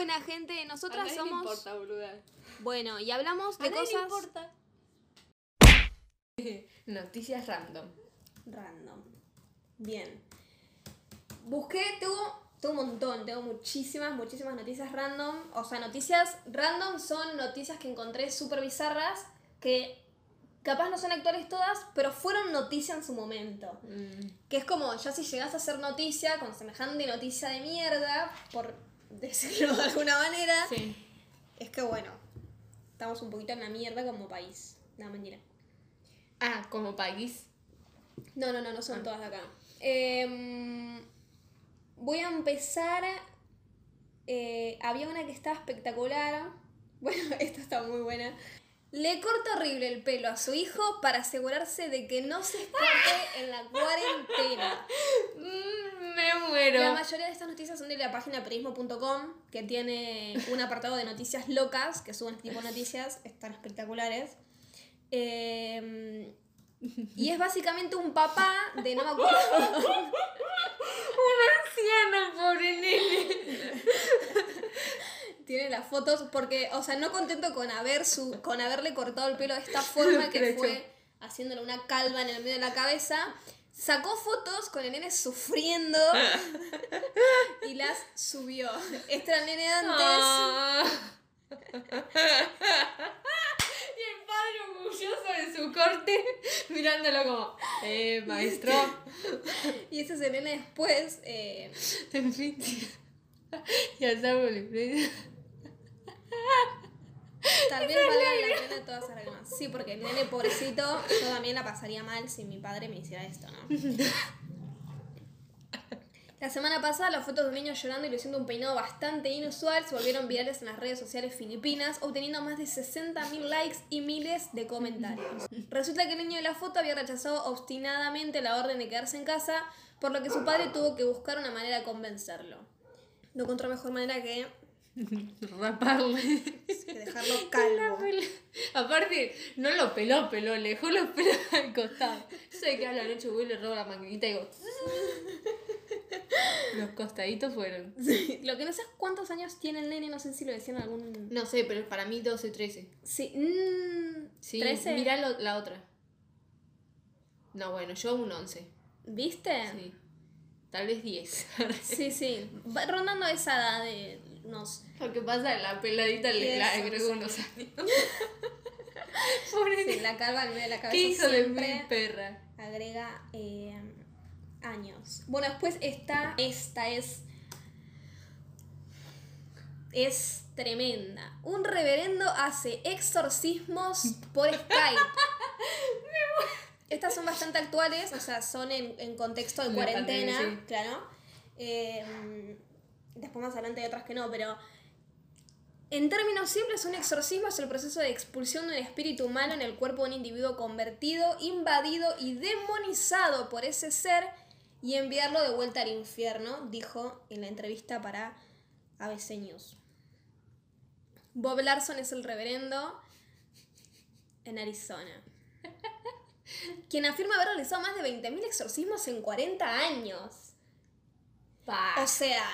Buena gente, nosotras a nadie somos. le importa, boluda. Bueno, y hablamos A de nadie le cosas importa. Noticias random. random. Bien. Busqué, tengo, tengo un montón, tengo muchísimas, muchísimas noticias random. O sea, noticias random son noticias que encontré súper bizarras que capaz no son actuales todas, pero fueron noticia en su momento. Mm. Que es como, ya si llegas a hacer noticia con semejante noticia de mierda, por decirlo de alguna manera, Sí. es que bueno, estamos un poquito en la mierda como país. No, mentira. Ah, como país. No, no, no, no son todas de acá. Em, voy a empezar. eh, había una que estaba espectacular. Bueno, esta está muy buena. Le corta horrible el pelo a su hijo para asegurarse de que no se escape en la cuarentena. Mm, me muero. La mayoría de estas noticias son de la página perismo.com, que tiene un apartado de noticias locas, que suben este tipo de noticias, están espectaculares. Eh, y es básicamente un papá de no me acuerdo. Anciano, pobre nene. Tiene las fotos porque, o sea, no contento con haber su, con haberle cortado el pelo de esta forma que fue haciéndole una calva en el medio de la cabeza, sacó fotos con el nene sufriendo y las subió. Este era el nene antes. Y el padre orgulloso de su corte, mirándolo como, eh, maestro. Y ese es el nene después. eh, En fin. Estamos libre. Tal vez valga la pena todas esas lágrimas. Sí, porque el nene pobrecito, yo también la pasaría mal si mi padre me hiciera esto, ¿no? La semana pasada las fotos de un niño llorando y luciendo un peinado bastante inusual se volvieron virales en las redes sociales filipinas, obteniendo más de 60.000 likes y miles de comentarios. Resulta que el niño de la foto había rechazado obstinadamente la orden de quedarse en casa, por lo que su padre tuvo que buscar una manera de convencerlo. No encontró mejor manera que Raparle. que dejarlo calvo. Aparte, no lo peló, peló, le dejó los pelos al costado. Yo sé que a la noche voy y le robo la maquinita y digo. Los costaditos fueron. Lo que no sé es cuántos años tiene el nene, no sé si lo decían en algún... No sé, pero para mí 12, 13. Sí, mm, Sí, 13. mira lo- la otra. No, bueno, yo un 11. ¿Viste? Sí. Tal vez 10. Sí, sí. Va rondando esa edad de unos... Lo que pasa, la peladita le la agregó unos años. Pobre Sí, la calva al medio de la cabeza ¿Qué hizo de mi perra? agrega eh, años. Bueno, después está... Esta es... Es tremenda. Un reverendo hace exorcismos por Skype. Estas son bastante actuales, o sea, son en, en contexto de De cuarentena, pandemia, sí. claro. Eh, después más adelante hay otras que no, pero en términos simples, un exorcismo es el proceso de expulsión de un espíritu humano en el cuerpo de un individuo convertido, invadido y demonizado por ese ser y enviarlo de vuelta al infierno, dijo en la entrevista para ABC News. Bob Larson es el reverendo en Arizona, quien afirma haber realizado más de 20.000 exorcismos en 40 años. O sea,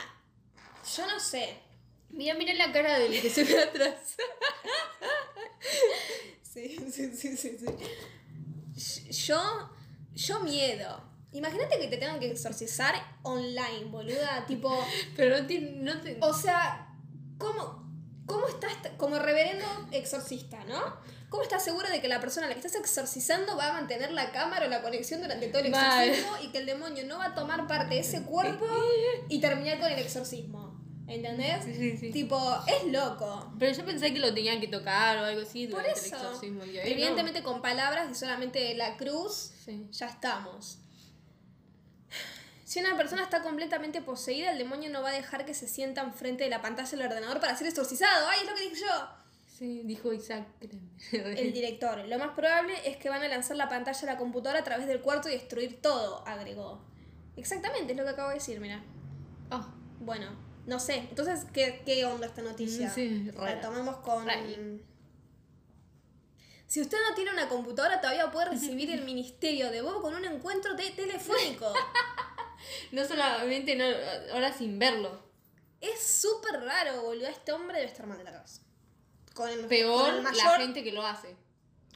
yo no sé. Mira, mira la cara del que se ve atrás. Sí, sí, sí, sí, sí. Yo, yo miedo. Imagínate que te tengan que exorcizar online, boluda. Tipo, Pero no tiene. No te... o sea, ¿cómo, cómo estás como reverendo exorcista, no? ¿Cómo estás seguro de que la persona a la que estás exorcizando va a mantener la cámara o la conexión durante todo el Mal. exorcismo y que el demonio no va a tomar parte de ese cuerpo y terminar con el exorcismo? ¿Entendés? Sí, sí, sí. Tipo, es loco. Pero yo pensé que lo tenían que tocar o algo así Por durante el eso, exorcismo. y ahí no. evidentemente con palabras y solamente la cruz, Sí. ya estamos. Si una persona está completamente poseída, el demonio no va a dejar que se sienta enfrente de la pantalla del ordenador para ser exorcizado. ¡Ay, es lo que dije yo! Sí, dijo Isaac. El director. Lo más probable es que van a lanzar la pantalla a la computadora a través del cuarto y destruir todo, agregó. Exactamente, es lo que acabo de decir, mira. Ah, Bueno, no sé. Entonces, ¿qué, qué onda esta noticia? Sí, la tomamos con... Si usted no tiene una computadora, todavía puede recibir el ministerio de Bob con un encuentro te- telefónico. no solamente no, ahora sin verlo. Es súper raro, boludo. Este hombre debe estar mal de la cabeza. Con el, Peor con el mayor, la gente que lo hace.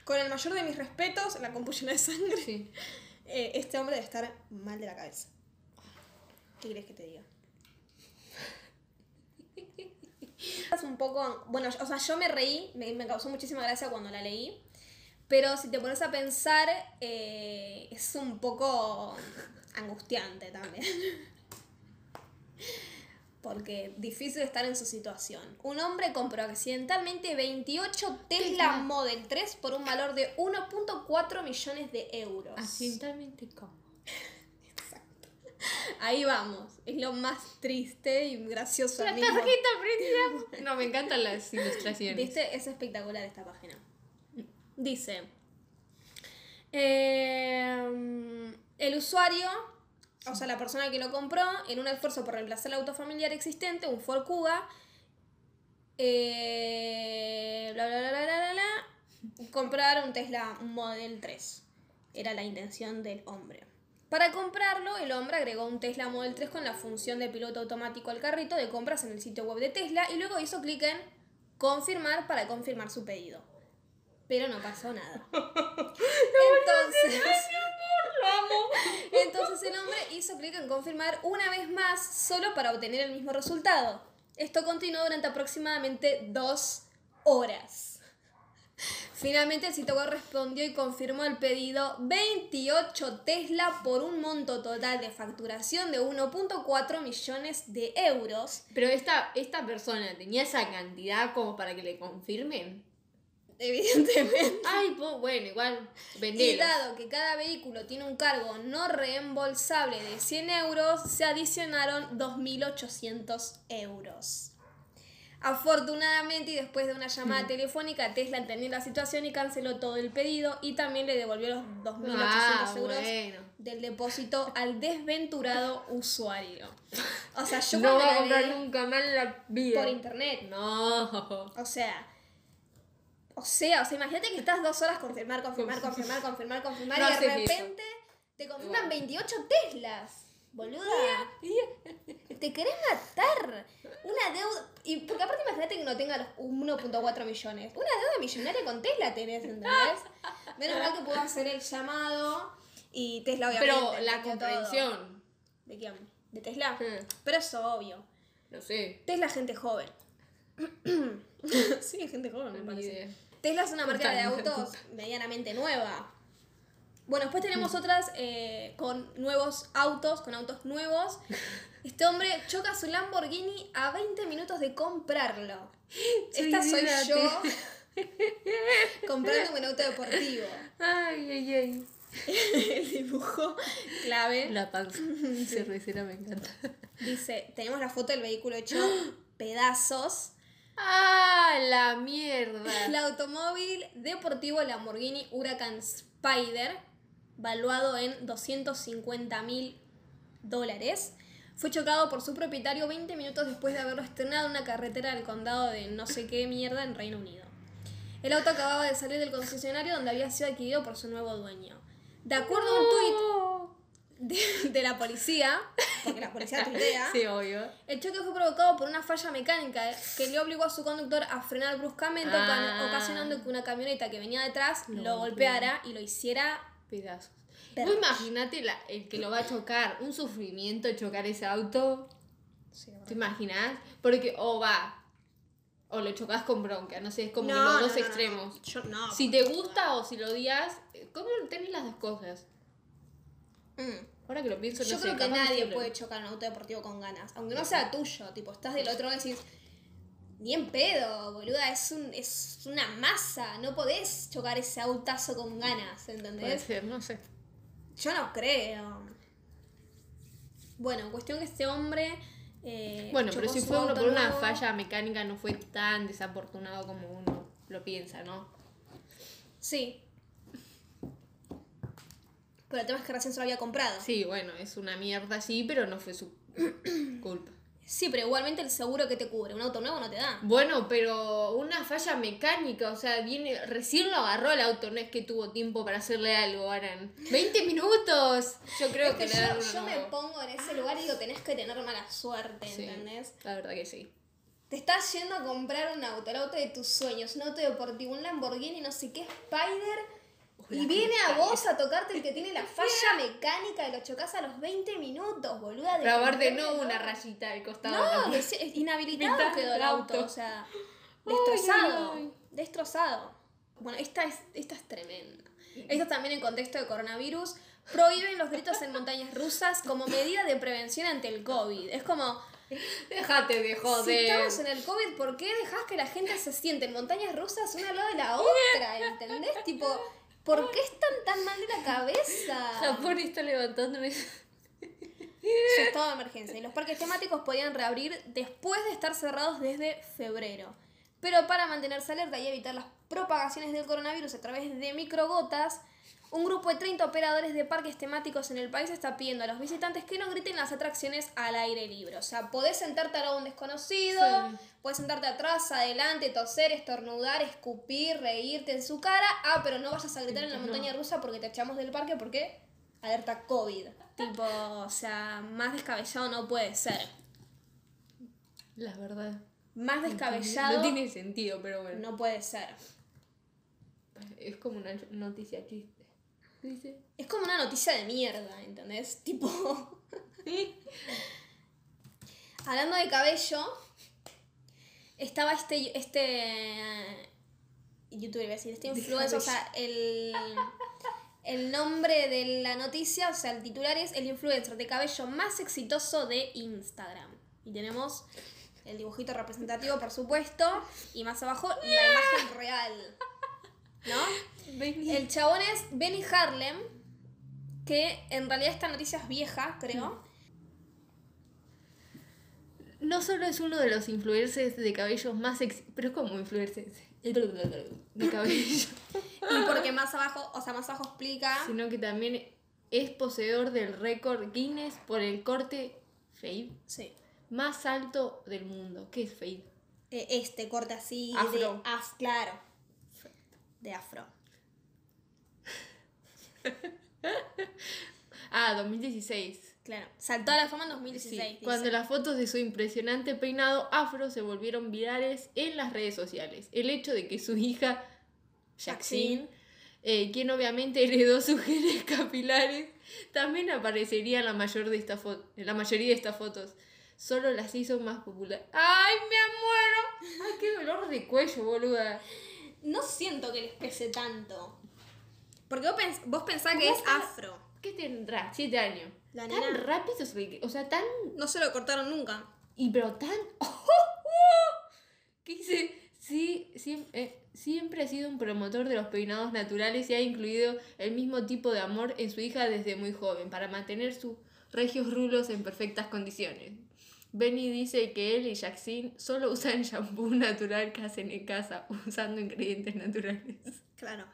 Con el mayor de mis respetos, la compulsión de sangre. Sí. Eh, este hombre debe estar mal de la cabeza. ¿Qué quieres que te diga? Un poco. Bueno, o sea, yo me reí, me, me causó muchísima gracia cuando la leí. Pero si te pones a pensar, eh, es un poco angustiante también. Porque difícil estar en su situación. Un hombre compró accidentalmente 28 Tesla. Model 3 por un valor de 1.4 millones de euros. Accidentalmente como. Ahí vamos. Es lo más triste y gracioso. La mismo tarjeta prendida. No, me encantan las ilustraciones. ¿Viste? Es espectacular esta página. Dice. eh, el usuario, o sea, la persona que lo compró, en un esfuerzo por reemplazar el auto familiar existente, un Ford Kuga, eh, bla, bla, bla, bla, bla, bla, bla, comprar un Tesla Model 3. Era la intención del hombre. Para comprarlo, el hombre agregó un Tesla Model 3 con la función de piloto automático al carrito de compras en el sitio web de Tesla y luego hizo clic en confirmar para confirmar su pedido. Pero no pasó nada. Entonces, entonces el hombre hizo clic en confirmar una vez más solo para obtener el mismo resultado. Esto continuó durante aproximadamente dos horas. Finalmente el sitio web respondió y confirmó el pedido 28 Tesla por un monto total de facturación de 1.4 millones de euros. Pero esta, esta persona tenía esa cantidad como para que le confirmen. Evidentemente. Ay, po- bueno, igual Y vendelos. dado que cada vehículo tiene un cargo no reembolsable de 100 euros, se adicionaron 2.800 euros. Afortunadamente, y después de una llamada telefónica, Tesla entendió la situación y canceló todo el pedido y también le devolvió los 2.800 Ah, euros bueno. del depósito al desventurado usuario. O sea, yo no va a comprar nunca más la vida. por internet, No. o sea, o sea, o sea, imagínate que estás dos horas confirmar, confirmar, confirmar, confirmar, confirmar No y de eso. repente te confirman Igual. 28 Teslas. Boluda. Te querés matar. Una deuda. Y porque aparte imagínate que no tenga los 1.4 millones. Una deuda millonaria con Tesla tenés, ¿entendés? Menos mal que puedo hacer el llamado y Tesla obviamente. Pero la comprensión. ¿De quién? ¿De Tesla? Hmm. Pero eso obvio. No sé. Tesla es gente joven. sí, gente joven, me parece. idea. Tesla es una marca de autos medianamente nueva. Bueno, después tenemos otras eh, con nuevos autos, con autos nuevos. Este hombre choca su Lamborghini a 20 minutos de comprarlo. Esta soy yo comprando un auto deportivo. Ay, ay, ay. El dibujo clave La panza cervecera me encanta. dice, tenemos la foto del vehículo hecho pedazos. ¡Ah, la mierda! El automóvil deportivo Lamborghini Huracan Spider, valuado en 250 mil dólares, fue chocado por su propietario 20 minutos después de haberlo estrenado en una carretera del condado de no sé qué mierda en Reino Unido. El auto acababa de salir del concesionario donde había sido adquirido por su nuevo dueño. De acuerdo a un tuit de, de la policía, porque la policía tuitea, Sí, obvio. el choque fue provocado por una falla mecánica eh, que le obligó a su conductor a frenar bruscamente, Ah. ocasionando que una camioneta que venía detrás Lo lo, golpeara y lo hiciera. Pedazos. Vos imagínate la- el que lo va a chocar. Un sufrimiento chocar ese auto. ¿Te imaginas? Porque o va. O lo chocas con bronca. No sé, es como No, los dos no, no. extremos. Yo no. Si te gusta o si lo odias, ¿cómo tenés las dos cosas? Mm. Ahora que lo pienso, Yo sé, creo que nadie lo- puede chocar un auto deportivo con ganas. Aunque no sea tuyo, tipo, estás del otro lado y decís. Ni en pedo, boluda, es, un, es una masa. No podés chocar ese autazo con ganas, Puede ¿entendés? ser, no sé. Yo no creo. Bueno, cuestión que este hombre. eh, Bueno, pero si fue uno por una nuevo. falla mecánica, no fue tan desafortunado como uno lo piensa, ¿no? Sí. Pero el tema es que recién se lo había comprado. Sí, bueno, es una mierda, sí, pero no fue su culpa. Sí, pero igualmente el seguro que te cubre, un auto nuevo no te da. Bueno, pero una falla mecánica, o sea, viene, recién lo agarró el auto, no es que tuvo tiempo para hacerle algo, Aran. 20 minutos. Yo creo que, le yo, yo me pongo en ese lugar y digo, tenés que tener mala suerte, Sí, ¿entendés? La verdad que sí. Te estás yendo a comprar un auto, el auto de tus sueños, un auto deportivo, un Lamborghini, no sé qué, Spider. Y viene a vos a tocarte el que tiene la falla mecánica y lo chocas a los 20 minutos, boluda. de Pero aparte comprarle no una rayita al costado. No, es, es inhabilitado quedó el auto, auto. o sea, destrozado, ay, ay. destrozado. Bueno, esta es, esta es tremenda. Esta también en contexto de coronavirus. Prohíben los gritos en montañas rusas como medida de prevención ante el COVID. Es como, Déjate de si joder. estamos en el COVID, ¿por qué dejas que la gente se siente en montañas rusas una al lado de la otra? ¿Entendés? Tipo, ¿por qué están tan mal de la cabeza? Japón está levantándome. Su estado de emergencia. Y los parques temáticos podían reabrir después de estar cerrados desde febrero. Pero para mantenerse alerta y evitar las propagaciones del coronavirus a través de microgotas, un grupo de 30 operadores de parques temáticos en el país está pidiendo a los visitantes que no griten las atracciones al aire libre. O sea, podés sentarte al lado de un desconocido, Sí. podés sentarte atrás, adelante, toser, estornudar, escupir, reírte en su cara. Ah, pero no vayas a gritar en la No. montaña rusa porque te echamos del parque porque alerta COVID. Tipo, o sea, más descabellado no puede ser. La verdad. Más descabellado No tiene sentido, pero bueno. no puede ser. Es como una noticia chiste. Dice. Es como una noticia de mierda, ¿entendés? Tipo. Hablando de cabello, estaba este. este youtuber, iba a decir, este influencer, o sea, el. El nombre de la noticia, o sea, el titular es el influencer de cabello más exitoso de Instagram. Y tenemos el dibujito representativo, por supuesto, y más abajo la imagen real. ¿No? El chabón es Benny Harlem, que en realidad esta noticia es vieja, creo. No solo es uno de los influencers de cabellos más ex... Pero es como influencers de cabello. Y porque más abajo, o sea, más abajo explica. sino que también es poseedor del récord Guinness por el corte fade Sí. más alto del mundo. ¿Qué es fade? Eh, Este corte así Afro. de af, claro. De afro. Ah, 2016. Claro. Saltó a la fama en Sí, 2016. dice. cuando las fotos de su impresionante peinado afro se volvieron virales en las redes sociales. El hecho de que su hija, Jackson, eh, quien obviamente heredó sus genes capilares, también aparecería en la, mayor de esta en la mayoría de estas fotos. Solo las hizo más populares. ¡Ay, me muero! ¡Ay, qué dolor de cuello, boluda! No siento que les pese tanto. Porque vos, pens- vos pensás que es afro. ¿Qué tendrá? Siete años. La tan nena- rápido, o sea, tan No se lo cortaron nunca. Y pero tan... ¿Qué dice? Sí, siem- eh, siempre ha sido un promotor de los peinados naturales y ha incluido el mismo tipo de amor en su hija desde muy joven para mantener sus regios rulos en perfectas condiciones. Benny dice que él y Jackson solo usan shampoo natural que hacen en casa usando ingredientes naturales. Claro.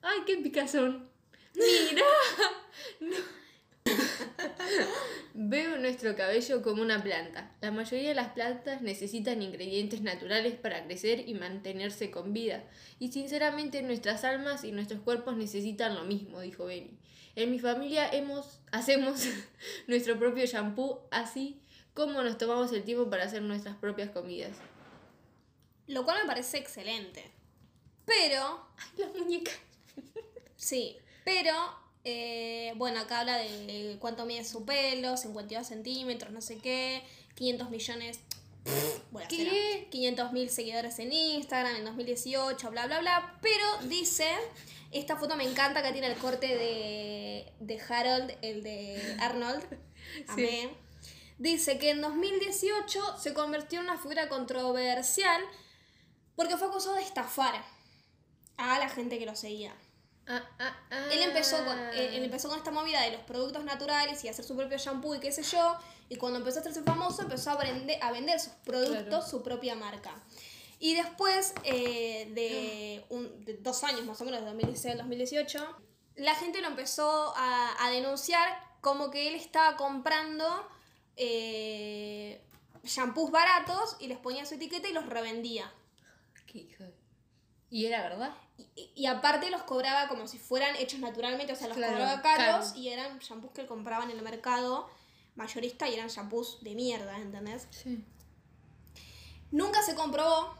¡Ay, qué picazón! ¡Mira! Veo nuestro cabello como una planta. La mayoría de las plantas necesitan ingredientes naturales para crecer y mantenerse con vida. Y sinceramente nuestras almas y nuestros cuerpos necesitan lo mismo, dijo Benny. En mi familia hemos, hacemos nuestro propio shampoo así como nos tomamos el tiempo para hacer nuestras propias comidas. Lo cual me parece excelente. Pero, ¡Ay, la muñeca! sí, pero, eh, bueno, acá habla de cuánto mide su pelo, 52 centímetros, no sé qué, 500 millones, bueno, ¿Qué? 500 mil seguidores en Instagram en 2018, bla, bla, bla. Pero dice, esta foto me encanta, que tiene el corte de, de Harold, el de Arnold. Amé. Dice que en 2018 se convirtió en una figura controversial porque fue acusado de estafar a la gente que lo seguía. Ah, ah, ah. Él empezó con, eh, él empezó con esta movida de los productos naturales y hacer su propio shampoo y qué sé yo. Y cuando empezó a hacerse famoso, empezó a, vende- a vender sus productos, Claro. su propia marca. Y después eh, de, un- de dos años más o menos, de 2016 al 2018, la gente lo empezó a, a denunciar como que él estaba comprando eh, shampoos baratos y les ponía su etiqueta y los revendía. Qué hijo de- ¿Y era verdad? Y, y aparte los cobraba como si fueran hechos naturalmente, o sea, los Claro, cobraba caros caro. y eran shampoos que compraban en el mercado mayorista y eran shampoos de mierda, ¿entendés? Sí. Nunca se comprobó,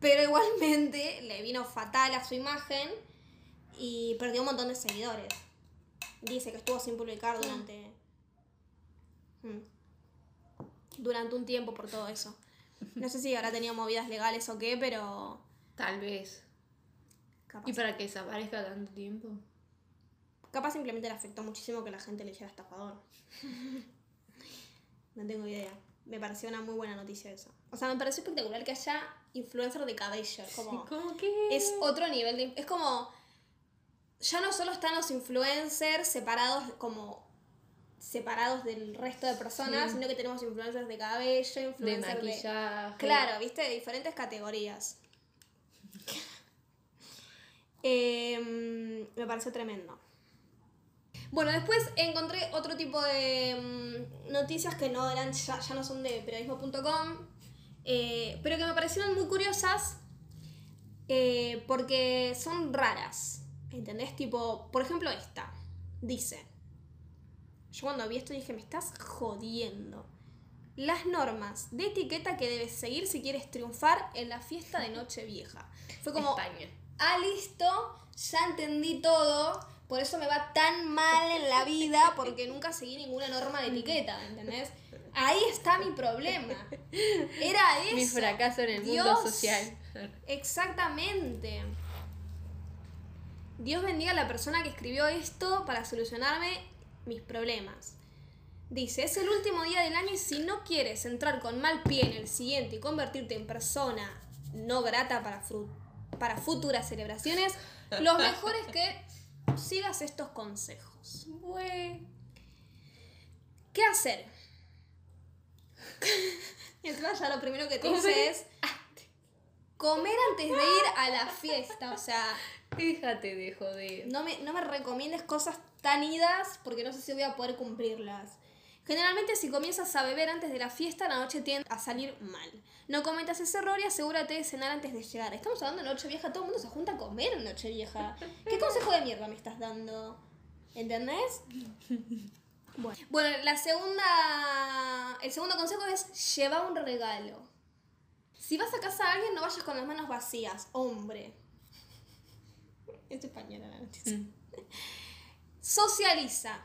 pero igualmente le vino fatal a su imagen y perdió un montón de seguidores. Dice que estuvo sin publicar durante. Mm. Durante un tiempo por todo eso. No sé si habrá tenido movidas legales o qué, pero. Tal vez. Capaz, ¿Y para que desaparezca tanto tiempo? capaz simplemente le afectó muchísimo que la gente le hiciera estafador. no tengo idea. Me pareció una muy buena noticia eso. O sea, me pareció espectacular que haya influencers de cabello. Como, ¿Cómo que? es otro nivel de... Es como... Ya no solo están los influencers separados como separados del resto de personas, Sí. sino que tenemos influencers de cabello, de influencers de... maquillaje. Claro, viste, de diferentes categorías. Em, me pareció tremendo. Bueno, después encontré otro tipo de mm, noticias que no eran, ya, ya no son de periodismo.com, eh, pero que me parecieron muy curiosas eh, porque son raras. ¿Entendés? Tipo, por ejemplo, esta. Dice. Yo cuando vi esto dije, me estás jodiendo. Las normas de etiqueta que debes seguir si quieres triunfar en la fiesta de Nochevieja. Fue como, España. ah, listo, ya entendí todo, por eso me va tan mal en la vida, porque nunca seguí ninguna norma de etiqueta, ¿entendés? Ahí está mi problema. Era eso. Mi fracaso en el mundo social. Exactamente. Dios bendiga a la persona que escribió esto para solucionarme mis problemas. Dice, es el último día del año y si no quieres entrar con mal pie en el siguiente y convertirte en persona no grata para, para futuras celebraciones, lo mejor es que sigas estos consejos. ¿Qué hacer? y encima ya lo primero que te dice es comer antes de ir a la fiesta. O sea, Déjate de joder. no me, no me recomiendes cosas tan idas porque no sé si voy a poder cumplirlas. Generalmente si comienzas a beber antes de la fiesta, la noche tiende a salir mal. No cometas ese error y asegúrate de cenar antes de llegar. Estamos hablando de noche vieja, todo el mundo se junta a comer en noche vieja. ¿Qué consejo de mierda me estás dando? ¿Entendés? Bueno, bueno, la segunda. El segundo consejo es lleva un regalo. Si vas a casa de alguien, no vayas con las manos vacías, hombre. Es española la noticia. Mm. Socializa.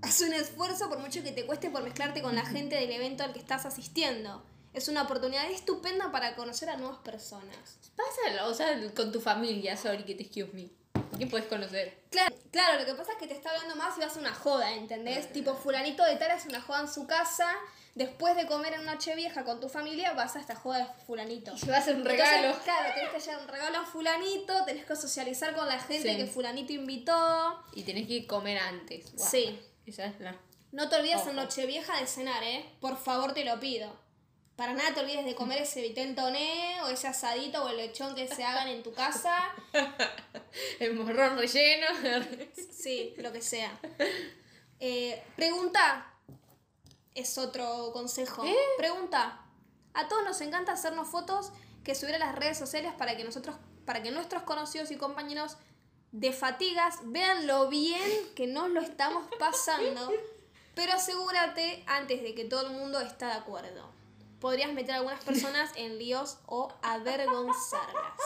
Haz un esfuerzo por mucho que te cueste por mezclarte con la gente del evento al que estás asistiendo. Es una oportunidad estupenda para conocer a nuevas personas. Pásalo, o sea, con tu familia, sorry que te excuse me. ¿Quién puedes conocer? Claro, claro, lo que pasa es que te está hablando más y vas a una joda, ¿entendés? Tipo, fulanito de tal hace una joda en su casa, después de comer en noche vieja con tu familia, vas a esta joda de fulanito. Y llevas un Entonces, regalo. claro, tenés que llevar un regalo a fulanito, tenés que socializar con la gente Sí. que fulanito invitó. Y tenés que comer antes. Sí. Esa es la. No te olvides en. Nochevieja de cenar, ¿eh? Por favor, te lo pido. Para nada te olvides de comer ese vitel toné o ese asadito o el lechón que se hagan en tu casa. El morrón relleno. Sí, lo que sea. Eh, pregunta. Es otro consejo. Pregunta. A todos nos encanta hacernos fotos que subir a las redes sociales para que nosotros, para que nuestros conocidos y compañeros de fatigas vean lo bien que nos lo estamos pasando. Pero asegúrate antes de que todo el mundo está de acuerdo. Podrías meter a algunas personas en líos o avergonzarlas.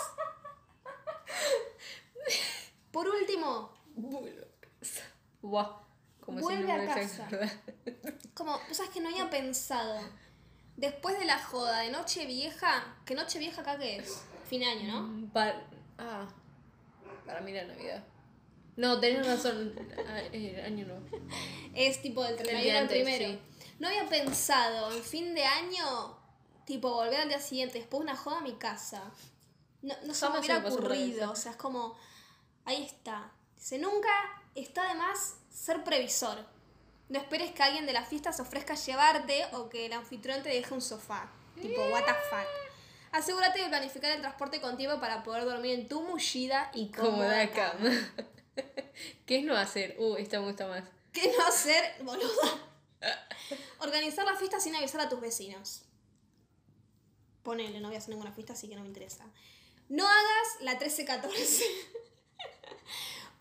Por último, Buah. Como si Vuelve no a casa. Como, sabes que no había pensado. Después de la joda de Noche Vieja, que Noche Vieja acá que es? Fin de año, ¿no? Para, ah, para mí la Navidad. No, tenés razón. Ah, año nuevo. Es tipo del 31 día al antes, primero. sí. No había pensado en fin de año, tipo volver al día siguiente, después de una joda a mi casa. No, no se me hubiera ocurrido. O sea, es como, ahí está. Dice, nunca está de más ser previsor. No esperes que alguien de la fiesta se ofrezca a llevarte o que el anfitrión te deje un sofá. Tipo, what the fuck. Asegúrate de planificar el transporte con tiempo para poder dormir en tu mullida y Cómoda cómoda cama. ¿Qué es no hacer? Uh, esta me gusta más. ¿Qué no hacer, boluda? Organizar la fiesta sin avisar a tus vecinos. Ponele, no voy a hacer ninguna fiesta, así que no me interesa. No hagas la 13-14.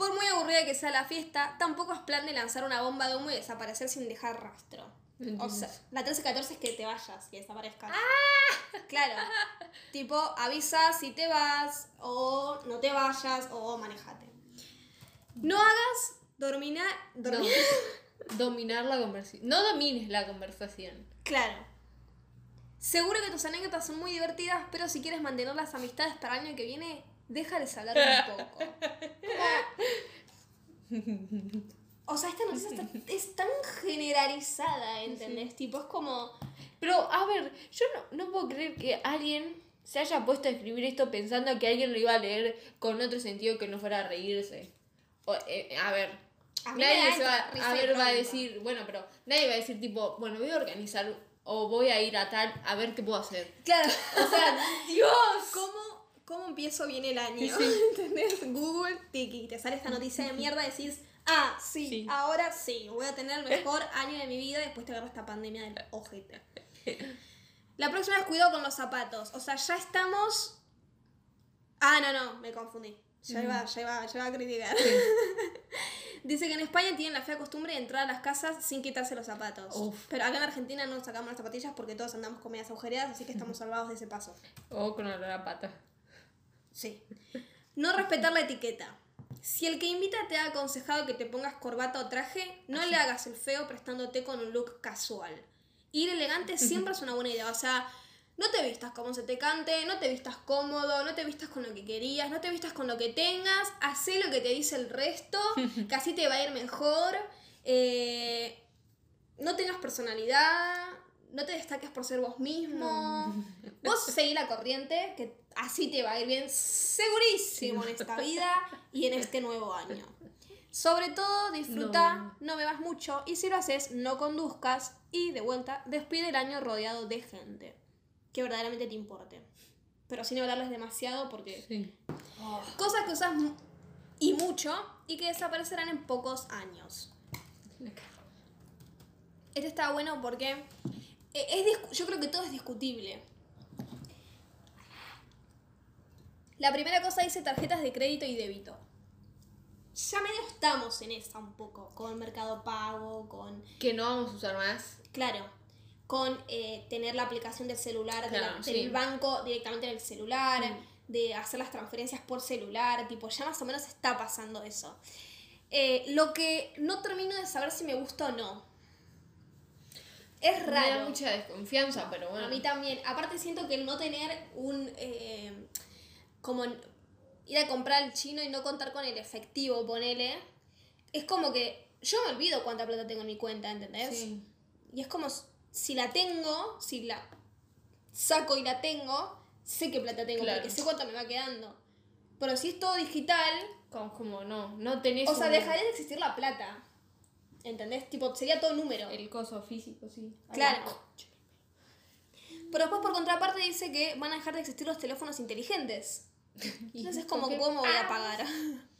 Por muy aburrida que sea la fiesta, tampoco es plan de lanzar una bomba de humo y desaparecer sin dejar rastro. O sea, la 13-14 es que te vayas, que desaparezcas. Claro. tipo, avisa si te vas, o no te vayas, o manejate. No hagas dormina, dormir. Dominar la conversación. No domines la conversación. Claro. Seguro que tus anécdotas son muy divertidas, pero si quieres mantener las amistades para el año que viene, déjales hablar un poco. O sea, esta noticia está- es tan generalizada, ¿entendés? Tipo, es como... Pero, a ver, yo no, no puedo creer que alguien se haya puesto a escribir esto pensando que alguien lo iba a leer con otro sentido que no fuera a reírse. O, eh, a ver, A nadie se va a de ver, va a bronca. decir, bueno, pero nadie va a decir tipo, bueno, voy a organizar o voy a ir a tal a ver qué puedo hacer. Claro, O sea, Dios. ¿cómo, cómo empiezo bien el año? Sí. ¿Entendés? Google, tiki, te sale esta noticia de mierda y decís, ah, sí, Sí. ahora sí, voy a tener el mejor año de mi vida y después te agarra esta pandemia del ojete. La próxima es cuidado con los zapatos. O sea, ya estamos... Ah, no, no, me confundí. Ya iba, ya iba, ya iba a criticar. Dice que en España tienen la fea costumbre de entrar a las casas sin quitarse los zapatos. Uf. Pero acá en Argentina no sacamos las zapatillas porque todos andamos con medias agujereadas, así que estamos salvados de ese paso. O con olor a pata. Sí. No respetar la etiqueta. Si el que invita te ha aconsejado que te pongas corbata o traje, no le hagas el feo prestándote con un look casual. Ir elegante siempre es una buena idea. O sea, no te vistas como se te cante, no te vistas cómodo, no te vistas con lo que querías, no te vistas con lo que tengas, hacé lo que te dice el resto, que así te va a ir mejor. Eh, no tengas personalidad, no te destaques por ser vos mismo. Vos seguí la corriente, que así te va a ir bien segurísimo en esta vida y en este nuevo año. Sobre todo, disfruta, no. No. bebas mucho y si lo haces, no conduzcas y de vuelta, despide el año rodeado de gente que verdaderamente te importe. Pero sin hablarles demasiado porque Sí. cosas que usas y mucho y que desaparecerán en pocos años. Este está bueno porque es discu- yo creo que todo es discutible. La primera cosa dice tarjetas de crédito y débito. Ya medio estamos en esa un poco, con Mercado Pago, con, Que no vamos a usar más. claro, con eh, tener la aplicación del celular, de la- Claro, del banco directamente en el celular, Mm. de hacer las transferencias por celular, tipo, ya más o menos está pasando eso. Eh, lo que no termino de saber si me gusta o no. Es Me da raro. mucha desconfianza, pero bueno. A mí también. Aparte siento que el no tener un... eh, como ir a comprar al chino y no contar con el efectivo, ponele. Es como que yo me olvido cuánta plata tengo en mi cuenta, ¿entendés? Sí. Y es como si la tengo, si la saco y la tengo, sé qué plata tengo, Claro. porque sé cuánto me va quedando. Pero si es todo digital, Como, como no, no tenés o sea, un- dejaría de existir la plata. ¿Entendés? Tipo, sería todo número. el coso físico, sí. Claro. Pero después, por contraparte, dice que van a dejar de existir los teléfonos inteligentes. Entonces es como. ¿cómo voy a Ah. pagar?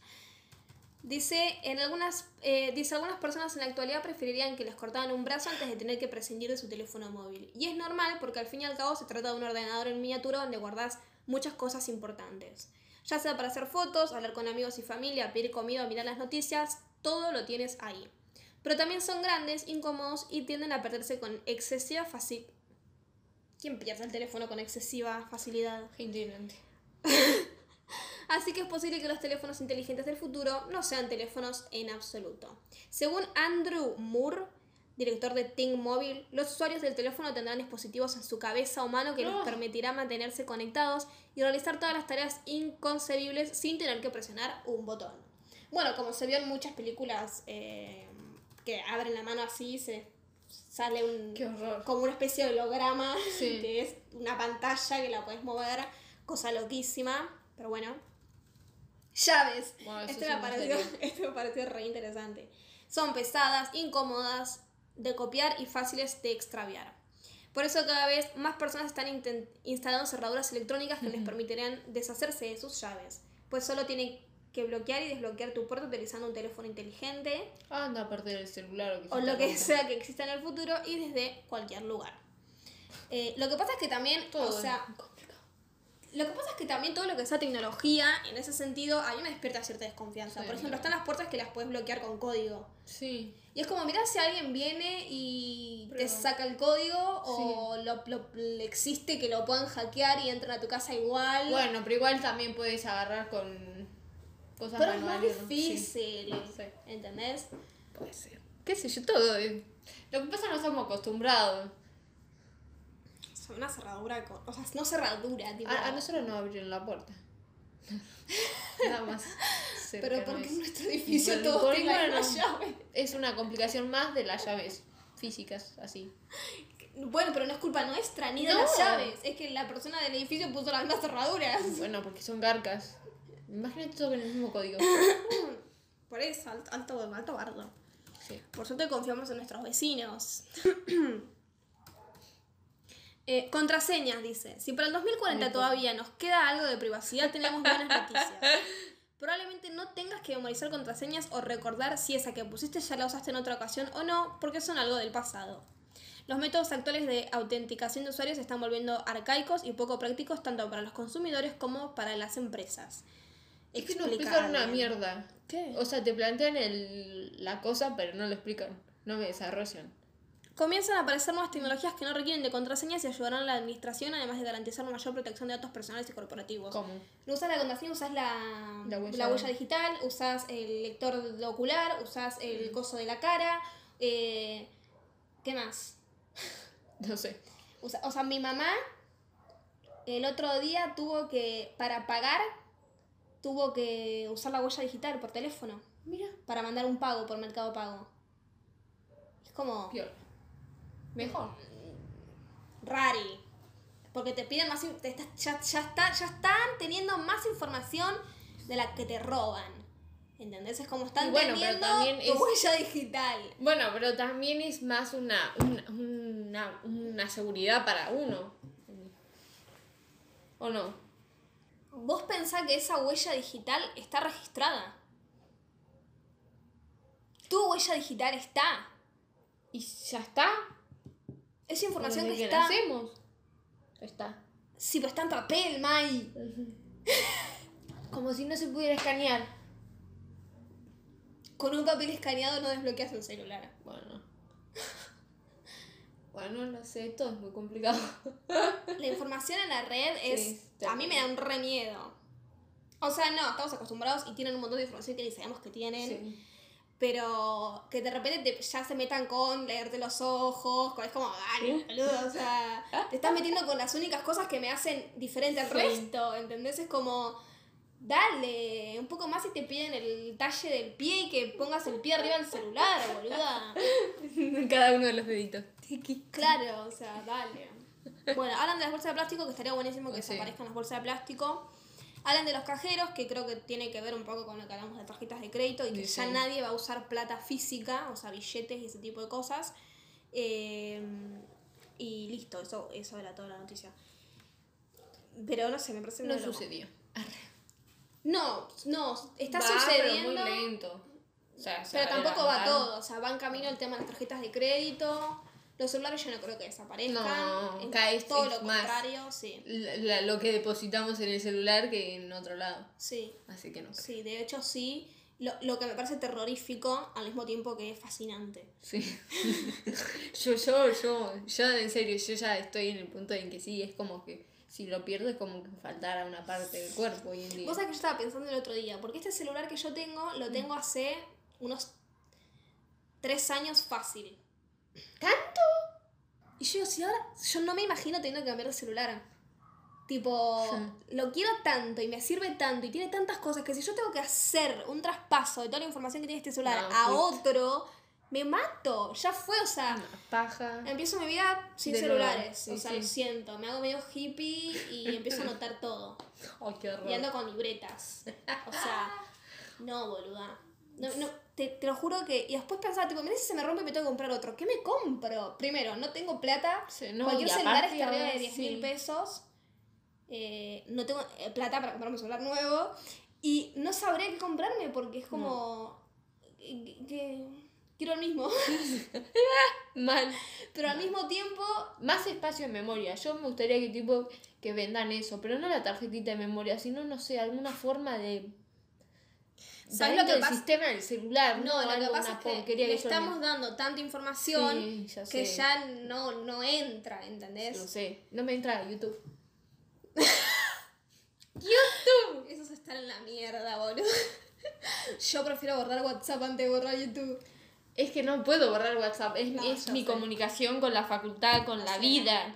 Dice, en algunas, eh, dice, algunas personas en la actualidad preferirían que les cortaran un brazo antes de tener que prescindir de su teléfono móvil. Y es normal porque al fin y al cabo se trata de un ordenador en miniatura donde guardas muchas cosas importantes. Ya sea para hacer fotos, hablar con amigos y familia, pedir comida mirar las noticias, todo lo tienes ahí. Pero también son grandes, incómodos y tienden a perderse con excesiva facilidad. ¿Quién pierde el teléfono con excesiva facilidad? Gente. Así que es posible que los teléfonos inteligentes del futuro no sean teléfonos en absoluto. Según Andrew Moore, director de Think Mobile, los usuarios del teléfono tendrán dispositivos en su cabeza o mano que les Oh. permitirá mantenerse conectados y realizar todas las tareas inconcebibles sin tener que presionar un botón. Bueno, como se vio en muchas películas eh, que abren la mano así, se sale un, Qué horror. como una especie de holograma, Sí. que es una pantalla que la puedes mover, cosa loquísima, pero bueno. Llaves. Bueno, este, sí me pareció, este me pareció re interesante. Son pesadas, incómodas de copiar y fáciles de extraviar. Por eso cada vez más personas están instalando cerraduras electrónicas que les permitirán deshacerse de sus llaves, pues solo tienen que bloquear y desbloquear tu puerta utilizando un teléfono inteligente Anda a perder el celular o que o lo que sea que exista en el futuro y desde cualquier lugar. Eh, lo que pasa es que también, Todo o sea, lo que pasa es que también todo lo que sea tecnología, en ese sentido, a mí me despierta cierta desconfianza. Sí, Por ejemplo, están las puertas que las puedes bloquear con código. Sí. Y es como, mira si alguien viene y te saca el código o lo, lo- existe que lo puedan hackear y entran a tu casa igual. Bueno, pero igual también puedes agarrar con cosas pero es más difícil, Sí. ¿entendés? Puede ser. ¿Qué sé yo? Todo. Lo que pasa es que no estamos acostumbrados. O sea, una cerradura, con- o sea, no cerradura, tipo... A, a nosotros no abrieron la puerta. Nada más. pero porque es. en nuestro edificio Bueno, todos bueno. misma llave. Es una complicación más de las llaves físicas, así. Bueno, pero no es culpa nuestra, ni de No. las llaves. Es que la persona del edificio puso las mismas cerraduras. Bueno, porque son garcas. Imagínate todo con el mismo código. Por eso, alto, alto, alto bardo. Sí. Por suerte confiamos en nuestros vecinos. Eh, contraseñas, dice. Si para el 2040 Ay, todavía nos queda algo de privacidad, tenemos buenas noticias. Probablemente no tengas que memorizar contraseñas o recordar si esa que pusiste ya la usaste en otra ocasión o no, porque son algo del pasado. Los métodos actuales de autenticación de usuarios se están volviendo arcaicos y poco prácticos tanto para los consumidores como para las empresas. Es que no Explica explican una mierda. ¿Qué? O sea, te plantean el, la cosa, pero no lo explican. No me desarrollan. Comienzan a aparecer nuevas tecnologías que no requieren de contraseñas y ayudarán a la administración, además de garantizar una mayor protección de datos personales y corporativos. ¿Cómo? No usas la contraseña, usas la, La huella. la huella digital, usas el lector de ocular, usas el coso de la cara. eh, ¿Qué más? No sé. Usa- o sea, mi mamá el otro día tuvo que, para pagar, tuvo que usar la huella digital por teléfono. Mira. Para mandar un pago por Mercado Pago. Es como... Mejor. rari. Porque te piden más. te estás- ya, ya, está, ya están teniendo más información de la que te roban. ¿Entendés? Es como están bueno, pero teniendo también tu es- huella digital. Bueno, pero también es más una, una, una, una seguridad para uno. ¿O no? Vos pensás que esa huella digital está registrada. Tu huella digital está. ¿Y ya está? Esa información que que está. nacemos. Ya está. Sí, pero está en papel, Mai. Como si no se pudiera escanear. Con un papel escaneado no desbloqueas un celular. Bueno. Bueno, no sé, todo es muy complicado. La información en la red es. Sí, a mí me da un re miedo. O sea, no, estamos acostumbrados y tienen un montón de información que ni sabemos que tienen. Sí. Pero que de repente te- ya se metan con leerte los ojos, con, es como, dale, boludo, o sea, te estás metiendo con las únicas cosas que me hacen diferente al Sí. resto, ¿entendés? Es como, dale, un poco más y te piden el talle del pie y que pongas el pie arriba del celular, boluda. Cada uno de los deditos. Claro, o sea, dale. Bueno, hablan de las bolsas de plástico, que estaría buenísimo que Sí. desaparezcan las bolsas de plástico. Hablan de los cajeros, que creo que tiene que ver un poco con lo que hablamos de tarjetas de crédito y que Sí. ya nadie va a usar plata física, o sea, billetes y ese tipo de cosas. Eh, y listo, eso, eso era toda la noticia. Pero no sé, me parece No loco. No, no, está Va, sucediendo. Pero muy lento. O sea, se Pero tampoco va todo, o sea, va en camino el tema de las tarjetas de crédito. Los celulares yo no creo que desaparezcan. No, Es cada vez todo es lo más. contrario, sí. La- lo que depositamos en el celular que en otro lado. Sí, Así que no sí, de hecho sí. Lo, lo que me parece terrorífico al mismo tiempo que es fascinante. Sí. yo, yo, yo, yo en serio, yo ya estoy en el punto en que sí, es como que si lo pierdo es como que faltara una parte del cuerpo hoy en día. Vos sabés que yo estaba pensando el otro día, porque este celular que yo tengo Mm. lo tengo hace unos tres años fácil. ¿Tanto? Y yo digo, si ahora, yo no me imagino teniendo que cambiar de celular. Tipo, lo quiero tanto y me sirve tanto y tiene tantas cosas que si yo tengo que hacer un traspaso de toda la información que tiene este celular No, a otro, me mato. Ya fue, o sea, paja. empiezo mi vida sin De celulares. sí, o sea, sí. lo siento, me hago medio hippie y empiezo a anotar todo. Ay, qué horror. Y ando con libretas. O sea, no, boluda. No, no, te, te lo juro que. Y después pensaba, tipo, mira si se me rompe y me tengo que comprar otro. ¿Qué me compro? Primero, no tengo plata. Sí, no, Cualquier celular está arriba de ahora 10 mil pesos. Eh, no tengo eh, plata para comprarme un celular nuevo. Y no sabría qué comprarme porque es como. que- que- quiero el mismo. Mal. Pero al mismo tiempo. Más espacio en memoria. Yo me gustaría que tipo que vendan eso, pero no la tarjetita de memoria, sino no sé, alguna forma de ¿Sabes lo que pasa? sistema del celular, no, No, lo que pasa es que le estamos dando tanta información Sí, ya que ya no, no entra, ¿entendés? Lo sé, no me entra a YouTube. Eso es estar en la mierda, boludo. Yo prefiero borrar WhatsApp antes de borrar YouTube. Es que no puedo borrar WhatsApp, es, No, es mi sé. comunicación con la facultad, con la vida.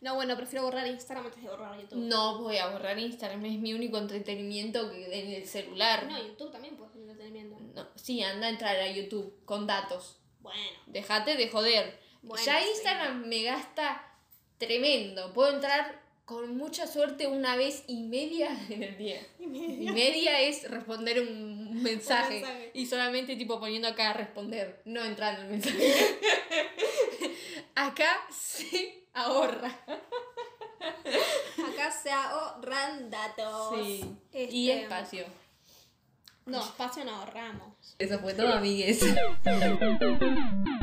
No, bueno, prefiero borrar Instagram antes de borrar YouTube. No voy a borrar Instagram, es mi único entretenimiento en el celular. No, YouTube también puedes tener entretenimiento. No, sí, anda a entrar a YouTube con datos. Bueno. Dejate de joder. Bueno, ya sí. Instagram me gasta tremendo. Puedo entrar con mucha suerte una vez y media en el día. Y media es responder un mensaje. mensaje. Y solamente tipo poniendo acá responder, no entrando el mensaje. acá se ahorra. Acá se ahorran datos. Sí. Este, Y espacio. No, espacio no ahorramos. Eso fue todo, amigues.